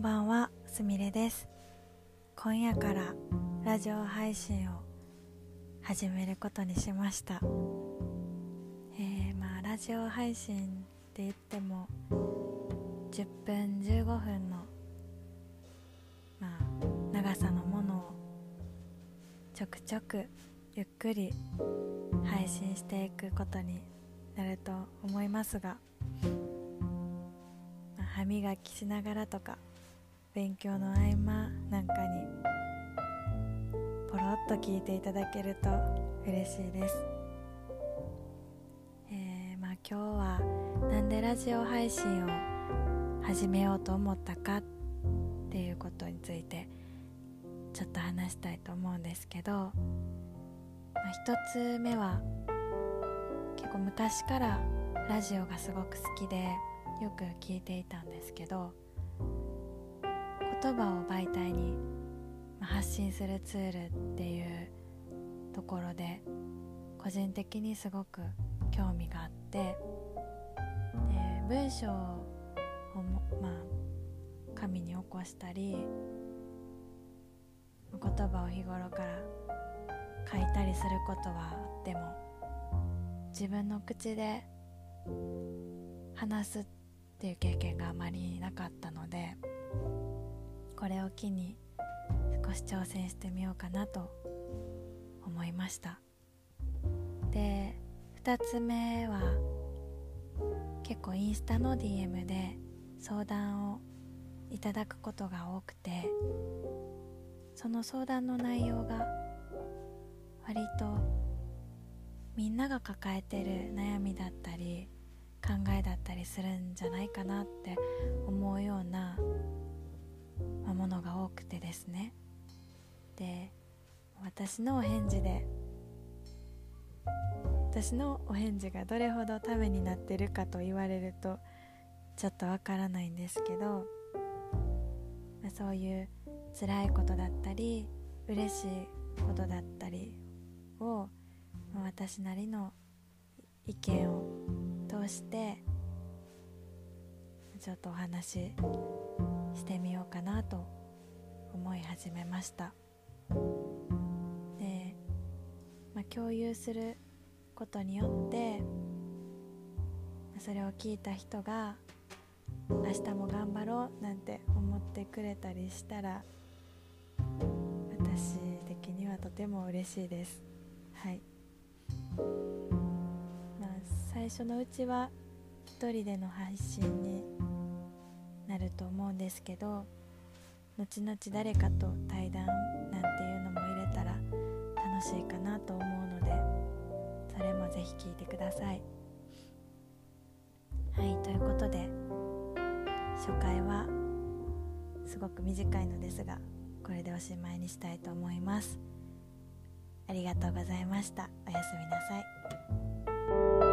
ばんはすみれです。今夜からラジオ配信を始めることにしました。えー、まあラジオ配信って言っても10分15分のまあ長さのものをちょくちょくゆっくり配信していくことになると思いますが、ま、歯磨きしながらとか勉強の合間なんかにポロッと聞いていただけると嬉しいです、えー、まあ、今日はなんでラジオ配信を始めようと思ったかっていうことについてちょっと話したいと思うんですけど、まあ、一つ目は結構昔からラジオがすごく好きでよく聞いていたんですけど言葉を媒体に発信するツールっていうところで個人的にすごく興味があってで文章をまあ紙に起こしたり言葉を日頃から書いたりすることはあっても自分の口で話すっていう経験があまりなかったのでこれを機に少し挑戦してみようかなと思いました。で2つ目は結構インスタの DM で相談をいただくことが多くてその相談の内容が割とみんなが抱えてる悩みだったり考えだったりするんじゃないかなって思うようなのが多くてですね。で私のお返事で私のお返事がどれほどためになってるかと言われるとちょっとわからないんですけど、まあ、そういう辛いことだったり嬉しいことだったりを、まあ、私なりの意見を通してちょっとお話ししてみようかなと思い始めました。で、まあ、共有することによってそれを聞いた人が明日も頑張ろうなんて思ってくれたりしたら私的にはとても嬉しいです。はい。まあ最初のうちは一人での配信になると思うんですけど後々誰かと対談なんていうのも入れたら楽しいかなと思うのでそれもぜひ聞いてください。はいということで初回はすごく短いのですがこれでおしまいにしたいと思います。ありがとうございました。おやすみなさい。